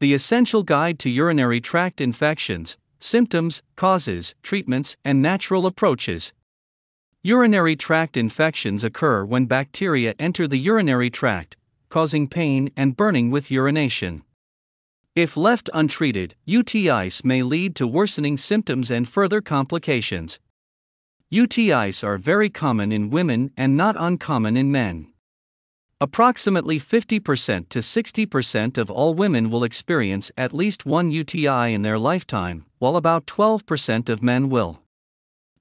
The Essential Guide to Urinary Tract Infections Symptoms, Causes, Treatments, and Natural Approaches. Urinary tract infections occur when bacteria enter the urinary tract, causing pain and burning with urination. If left untreated, UTIs may lead to worsening symptoms and further complications. UTIs are very common in women and not uncommon in men. Approximately 50% to 60% of all women will experience at least one UTI in their lifetime, while about 12% of men will.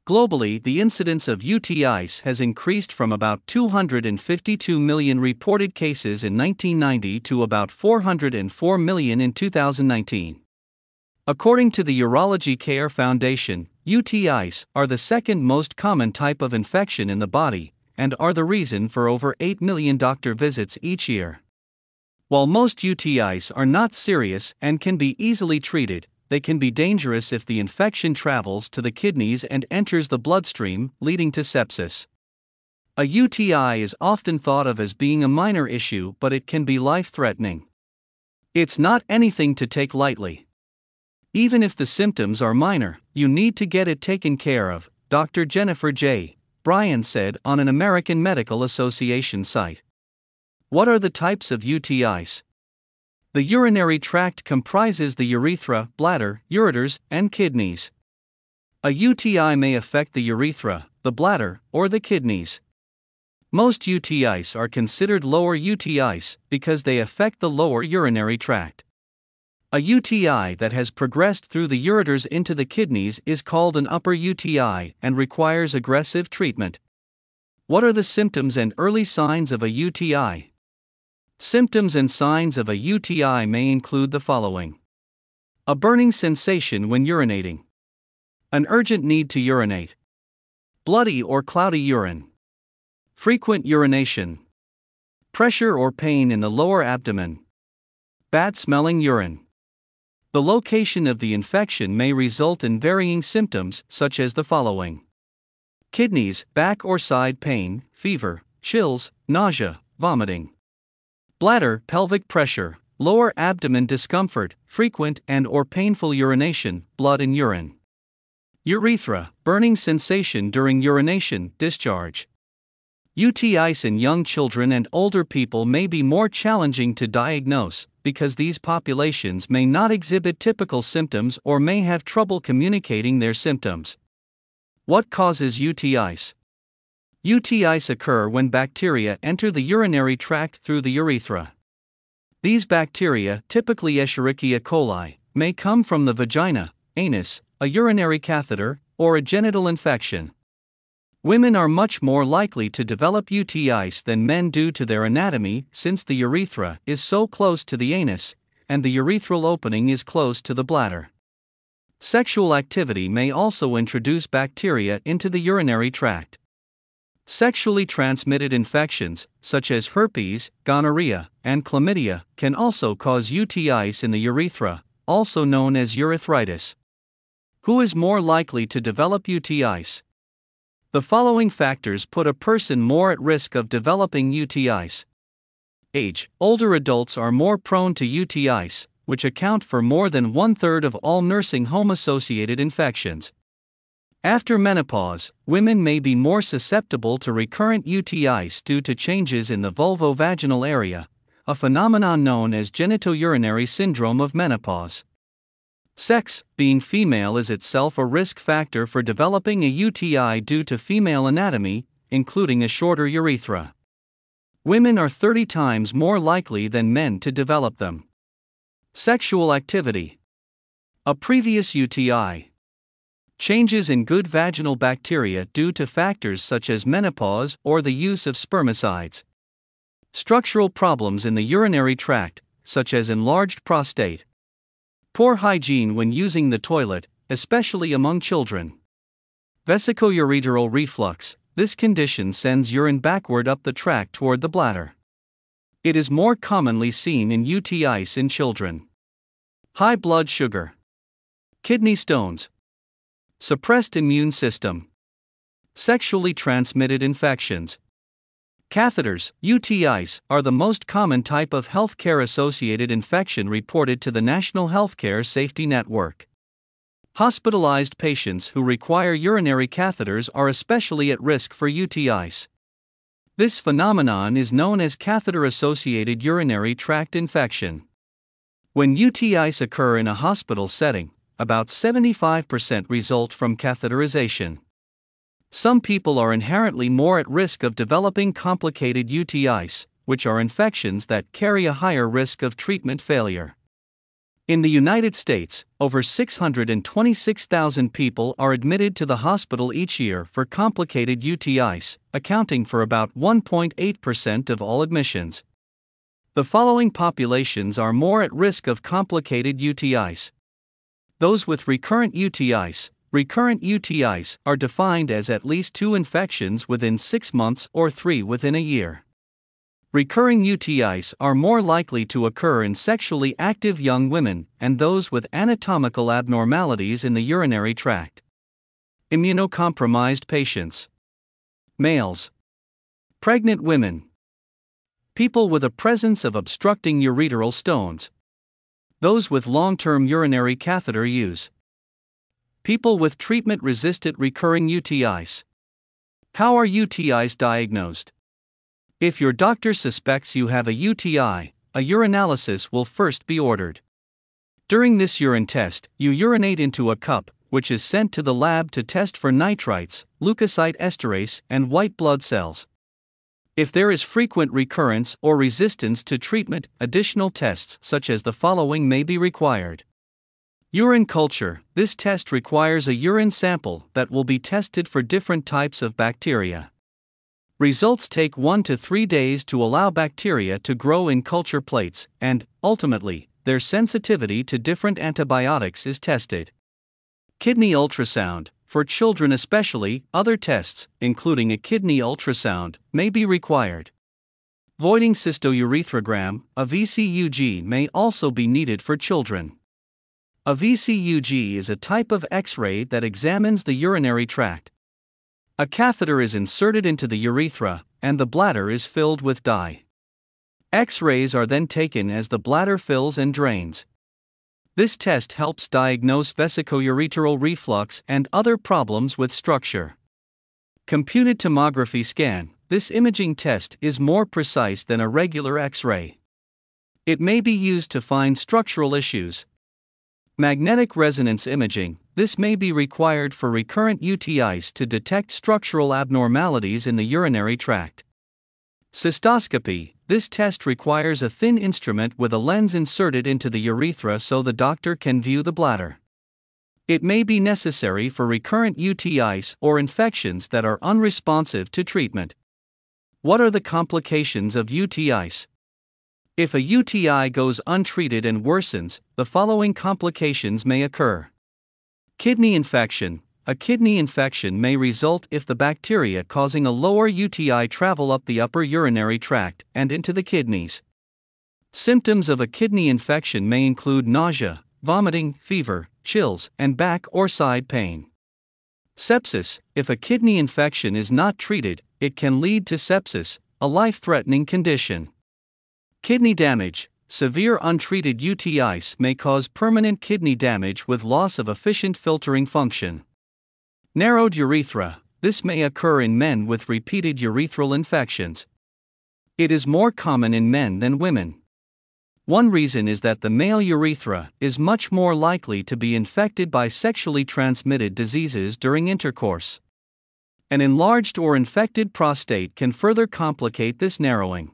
Globally, the incidence of UTIs has increased from about 252 million reported cases in 1990 to about 404 million in 2019. According to the Urology Care Foundation, UTIs are the second most common type of infection in the body and are the reason for over 8 million doctor visits each year. While most UTIs are not serious and can be easily treated, they can be dangerous if the infection travels to the kidneys and enters the bloodstream, leading to sepsis. A UTI is often thought of as being a minor issue, but it can be life threatening. It's not anything to take lightly. Even if the symptoms are minor, you need to get it taken care of, Dr. Jennifer J. Bryan said on an American Medical Association site. What are the types of UTIs? The urinary tract comprises the urethra, bladder, ureters, and kidneys. A UTI may affect the urethra, the bladder, or the kidneys. Most UTIs are considered lower UTIs because they affect the lower urinary tract. A UTI that has progressed through the ureters into the kidneys is called an upper UTI and requires aggressive treatment. What are the symptoms and early signs of a UTI? Symptoms and signs of a UTI may include the following a burning sensation when urinating, an urgent need to urinate, bloody or cloudy urine, frequent urination, pressure or pain in the lower abdomen, bad smelling urine. The location of the infection may result in varying symptoms, such as the following kidneys, back or side pain, fever, chills, nausea, vomiting, bladder, pelvic pressure, lower abdomen discomfort, frequent and or painful urination, blood in urine. Urethra, burning sensation during urination, discharge. UTIs in young children and older people may be more challenging to diagnose because these populations may not exhibit typical symptoms or may have trouble communicating their symptoms. What causes UTIs? UTIs occur when bacteria enter the urinary tract through the urethra. These bacteria, typically Escherichia coli, may come from the vagina, anus, a urinary catheter, or a genital infection. Women are much more likely to develop UTIs than men due to their anatomy, since the urethra is so close to the anus, and the urethral opening is close to the bladder. Sexual activity may also introduce bacteria into the urinary tract. Sexually transmitted infections, such as herpes, gonorrhea, and chlamydia, can also cause UTIs in the urethra, also known as urethritis. Who is more likely to develop UTIs? The following factors put a person more at risk of developing UTIs. Age Older adults are more prone to UTIs, which account for more than one third of all nursing home associated infections. After menopause, women may be more susceptible to recurrent UTIs due to changes in the vulvovaginal area, a phenomenon known as genitourinary syndrome of menopause. Sex, being female, is itself a risk factor for developing a UTI due to female anatomy, including a shorter urethra. Women are 30 times more likely than men to develop them. Sexual activity. A previous UTI. Changes in good vaginal bacteria due to factors such as menopause or the use of spermicides. Structural problems in the urinary tract, such as enlarged prostate. Poor hygiene when using the toilet, especially among children. Vesicoureteral reflux this condition sends urine backward up the tract toward the bladder. It is more commonly seen in UTIs in children. High blood sugar, kidney stones, suppressed immune system, sexually transmitted infections, Catheters, UTIs, are the most common type of healthcare associated infection reported to the National Healthcare Safety Network. Hospitalized patients who require urinary catheters are especially at risk for UTIs. This phenomenon is known as catheter associated urinary tract infection. When UTIs occur in a hospital setting, about 75% result from catheterization. Some people are inherently more at risk of developing complicated UTIs, which are infections that carry a higher risk of treatment failure. In the United States, over 626,000 people are admitted to the hospital each year for complicated UTIs, accounting for about 1.8% of all admissions. The following populations are more at risk of complicated UTIs. Those with recurrent UTIs, Recurrent UTIs are defined as at least two infections within six months or three within a year. Recurring UTIs are more likely to occur in sexually active young women and those with anatomical abnormalities in the urinary tract. Immunocompromised patients, males, pregnant women, people with a presence of obstructing ureteral stones, those with long term urinary catheter use. People with treatment resistant recurring UTIs. How are UTIs diagnosed? If your doctor suspects you have a UTI, a urinalysis will first be ordered. During this urine test, you urinate into a cup, which is sent to the lab to test for nitrites, leukocyte esterase, and white blood cells. If there is frequent recurrence or resistance to treatment, additional tests such as the following may be required. Urine culture this test requires a urine sample that will be tested for different types of bacteria. Results take 1 to 3 days to allow bacteria to grow in culture plates, and, ultimately, their sensitivity to different antibiotics is tested. Kidney ultrasound, for children especially, other tests, including a kidney ultrasound, may be required. Voiding cystourethrogram, a VCUG, may also be needed for children. A VCUG is a type of X ray that examines the urinary tract. A catheter is inserted into the urethra, and the bladder is filled with dye. X rays are then taken as the bladder fills and drains. This test helps diagnose vesicoureteral reflux and other problems with structure. Computed tomography scan this imaging test is more precise than a regular X ray. It may be used to find structural issues, Magnetic resonance imaging this may be required for recurrent UTIs to detect structural abnormalities in the urinary tract. Cystoscopy this test requires a thin instrument with a lens inserted into the urethra so the doctor can view the bladder. It may be necessary for recurrent UTIs or infections that are unresponsive to treatment. What are the complications of UTIs? If a UTI goes untreated and worsens, the following complications may occur. Kidney infection. A kidney infection may result if the bacteria causing a lower UTI travel up the upper urinary tract and into the kidneys. Symptoms of a kidney infection may include nausea, vomiting, fever, chills, and back or side pain. Sepsis If a kidney infection is not treated, it can lead to sepsis, a life threatening condition. Kidney damage Severe untreated UTIs may cause permanent kidney damage with loss of efficient filtering function. Narrowed urethra this may occur in men with repeated urethral infections. It is more common in men than women. One reason is that the male urethra is much more likely to be infected by sexually transmitted diseases during intercourse. An enlarged or infected prostate can further complicate this narrowing.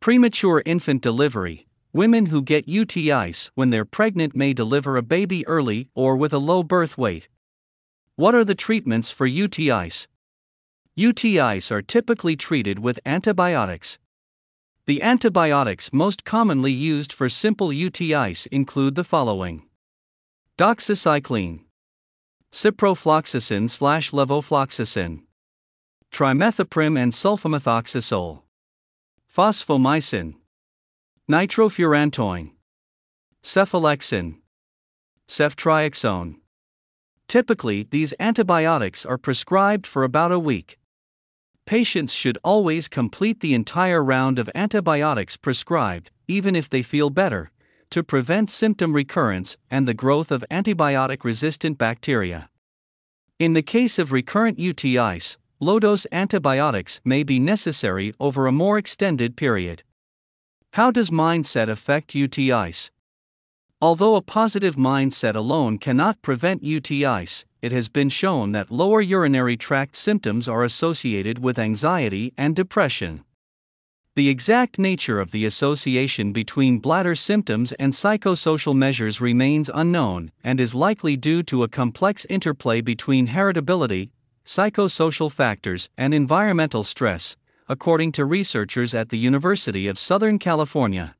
Premature infant delivery. Women who get UTIs when they're pregnant may deliver a baby early or with a low birth weight. What are the treatments for UTIs? UTIs are typically treated with antibiotics. The antibiotics most commonly used for simple UTIs include the following doxycycline, ciprofloxacin slash levofloxacin, trimethoprim and sulfamethoxazole fosfomycin, nitrofurantoin, cephalexin, ceftriaxone. Typically, these antibiotics are prescribed for about a week. patients should always complete the entire round of antibiotics prescribed, even if they feel better, to prevent symptom recurrence and the growth of antibiotic resistant bacteria. In the case of recurrent UTIs, low dose antibiotics may be necessary over a more extended period. How does mindset affect UTIs? Although a positive mindset alone cannot prevent UTIs, it has been shown that lower urinary tract symptoms are associated with anxiety and depression. The exact nature of the association between bladder symptoms and psychosocial measures remains unknown and is likely due to a complex interplay between heritability, psychosocial factors, and environmental stress, according to researchers at the University of Southern California.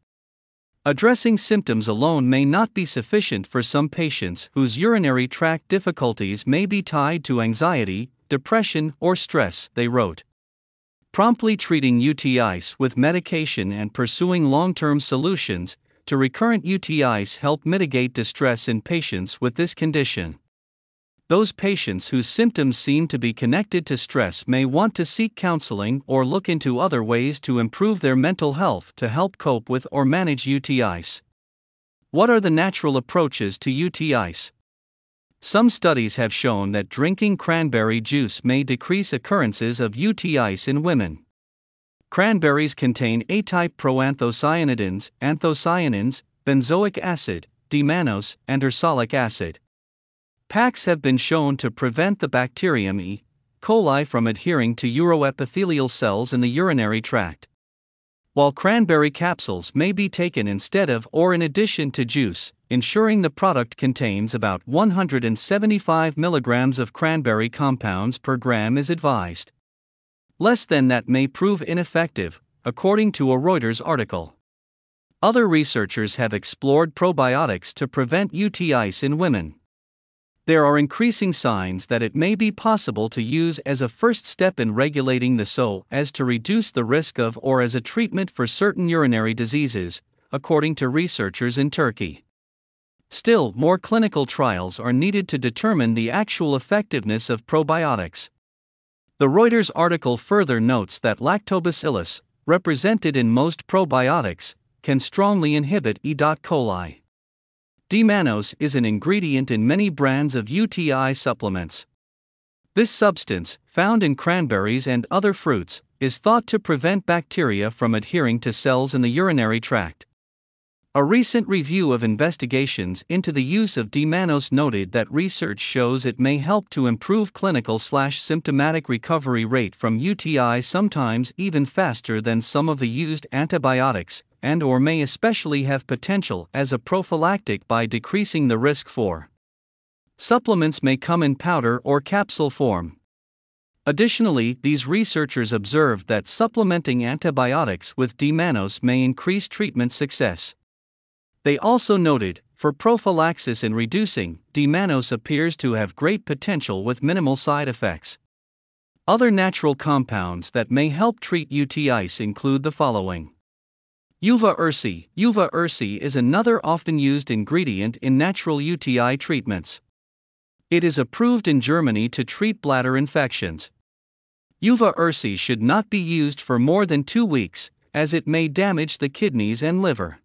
Addressing symptoms alone may not be sufficient for some patients whose urinary tract difficulties may be tied to anxiety, depression, or stress, they wrote. Promptly treating UTIs with medication and pursuing long term solutions to recurrent UTIs help mitigate distress in patients with this condition. Those patients whose symptoms seem to be connected to stress may want to seek counseling or look into other ways to improve their mental health to help cope with or manage UTIs. What are the natural approaches to UTIs? Some studies have shown that drinking cranberry juice may decrease occurrences of UTIs in women. Cranberries contain A type proanthocyanidins, anthocyanins, benzoic acid, D-mannose, and ursolic acid. PACs have been shown to prevent the bacterium E. coli from adhering to uroepithelial cells in the urinary tract. While cranberry capsules may be taken instead of or in addition to juice, ensuring the product contains about 175 mg of cranberry compounds per gram is advised. Less than that may prove ineffective, according to a Reuters article. Other researchers have explored probiotics to prevent UTIs in women there are increasing signs that it may be possible to use as a first step in regulating the so as to reduce the risk of or as a treatment for certain urinary diseases, according to researchers in Turkey. Still, more clinical trials are needed to determine the actual effectiveness of probiotics. The Reuters article further notes that lactobacillus, represented in most probiotics, can strongly inhibit E. coli. D-mannose is an ingredient in many brands of UTI supplements. This substance, found in cranberries and other fruits, is thought to prevent bacteria from adhering to cells in the urinary tract. A recent review of investigations into the use of D-mannose noted that research shows it may help to improve clinical slash symptomatic recovery rate from UTI sometimes even faster than some of the used antibiotics, and or may especially have potential as a prophylactic by decreasing the risk for. Supplements may come in powder or capsule form. Additionally, these researchers observed that supplementing antibiotics with D-mannose may increase treatment success. They also noted, for prophylaxis and reducing, D-mannose appears to have great potential with minimal side effects. Other natural compounds that may help treat UTIs include the following. Uva ursi. Uva ursi is another often used ingredient in natural UTI treatments. It is approved in Germany to treat bladder infections. Uva ursi should not be used for more than two weeks, as it may damage the kidneys and liver.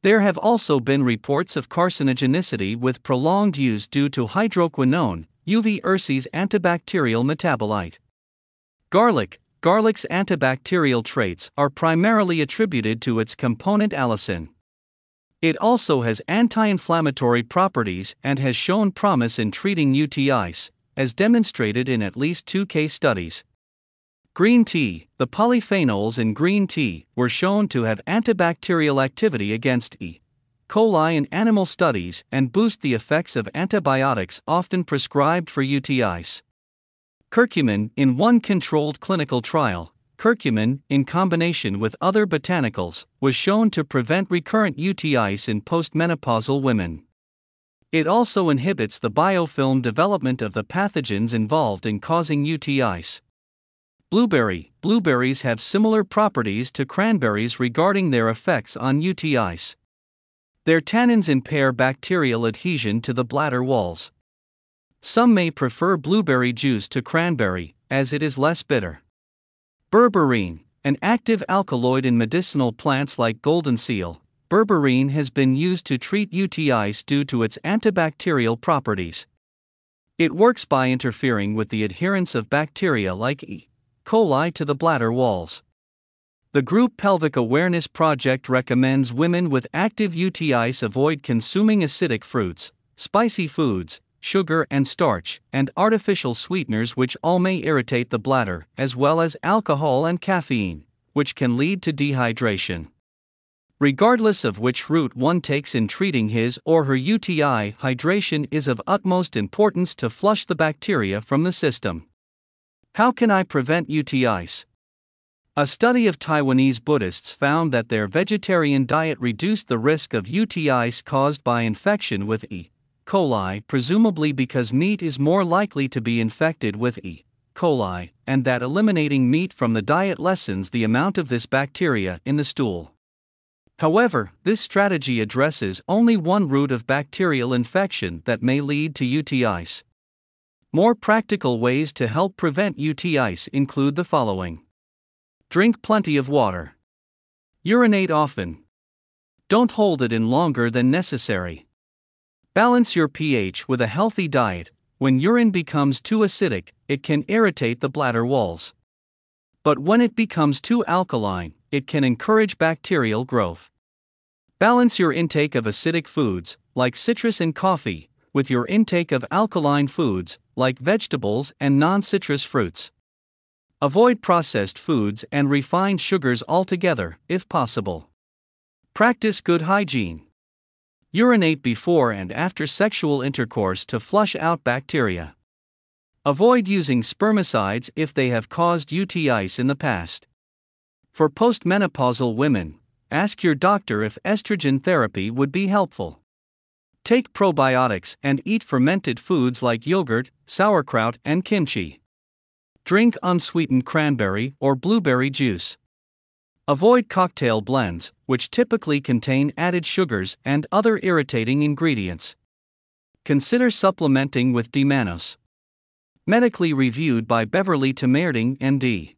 There have also been reports of carcinogenicity with prolonged use due to hydroquinone, Uva ursi's antibacterial metabolite. Garlic, garlic's antibacterial traits are primarily attributed to its component allicin. It also has anti inflammatory properties and has shown promise in treating UTIs, as demonstrated in at least two case studies. Green tea, the polyphenols in green tea were shown to have antibacterial activity against E. coli in animal studies and boost the effects of antibiotics often prescribed for UTIs. Curcumin, in one controlled clinical trial, curcumin, in combination with other botanicals, was shown to prevent recurrent UTIs in postmenopausal women. It also inhibits the biofilm development of the pathogens involved in causing UTIs. Blueberry Blueberries have similar properties to cranberries regarding their effects on UTIs. Their tannins impair bacterial adhesion to the bladder walls. Some may prefer blueberry juice to cranberry, as it is less bitter. Berberine, an active alkaloid in medicinal plants like golden seal, berberine has been used to treat UTIs due to its antibacterial properties. It works by interfering with the adherence of bacteria like E. coli to the bladder walls. The group Pelvic Awareness Project recommends women with active UTIs avoid consuming acidic fruits, spicy foods, sugar and starch, and artificial sweeteners, which all may irritate the bladder, as well as alcohol and caffeine, which can lead to dehydration. Regardless of which route one takes in treating his or her UTI, hydration is of utmost importance to flush the bacteria from the system. How can I prevent UTIs? A study of Taiwanese Buddhists found that their vegetarian diet reduced the risk of UTIs caused by infection with E. coli, presumably because meat is more likely to be infected with E. coli, and that eliminating meat from the diet lessens the amount of this bacteria in the stool. However, this strategy addresses only one route of bacterial infection that may lead to UTIs. More practical ways to help prevent UTIs include the following Drink plenty of water, urinate often, don't hold it in longer than necessary. Balance your pH with a healthy diet. When urine becomes too acidic, it can irritate the bladder walls. But when it becomes too alkaline, it can encourage bacterial growth. Balance your intake of acidic foods, like citrus and coffee, with your intake of alkaline foods, like vegetables and non citrus fruits. Avoid processed foods and refined sugars altogether, if possible. Practice good hygiene. Urinate before and after sexual intercourse to flush out bacteria. Avoid using spermicides if they have caused UTIs in the past. For postmenopausal women, ask your doctor if estrogen therapy would be helpful. Take probiotics and eat fermented foods like yogurt, sauerkraut, and kimchi. Drink unsweetened cranberry or blueberry juice. Avoid cocktail blends, which typically contain added sugars and other irritating ingredients. Consider supplementing with D-mannose. Medically reviewed by Beverly Timerding, MD.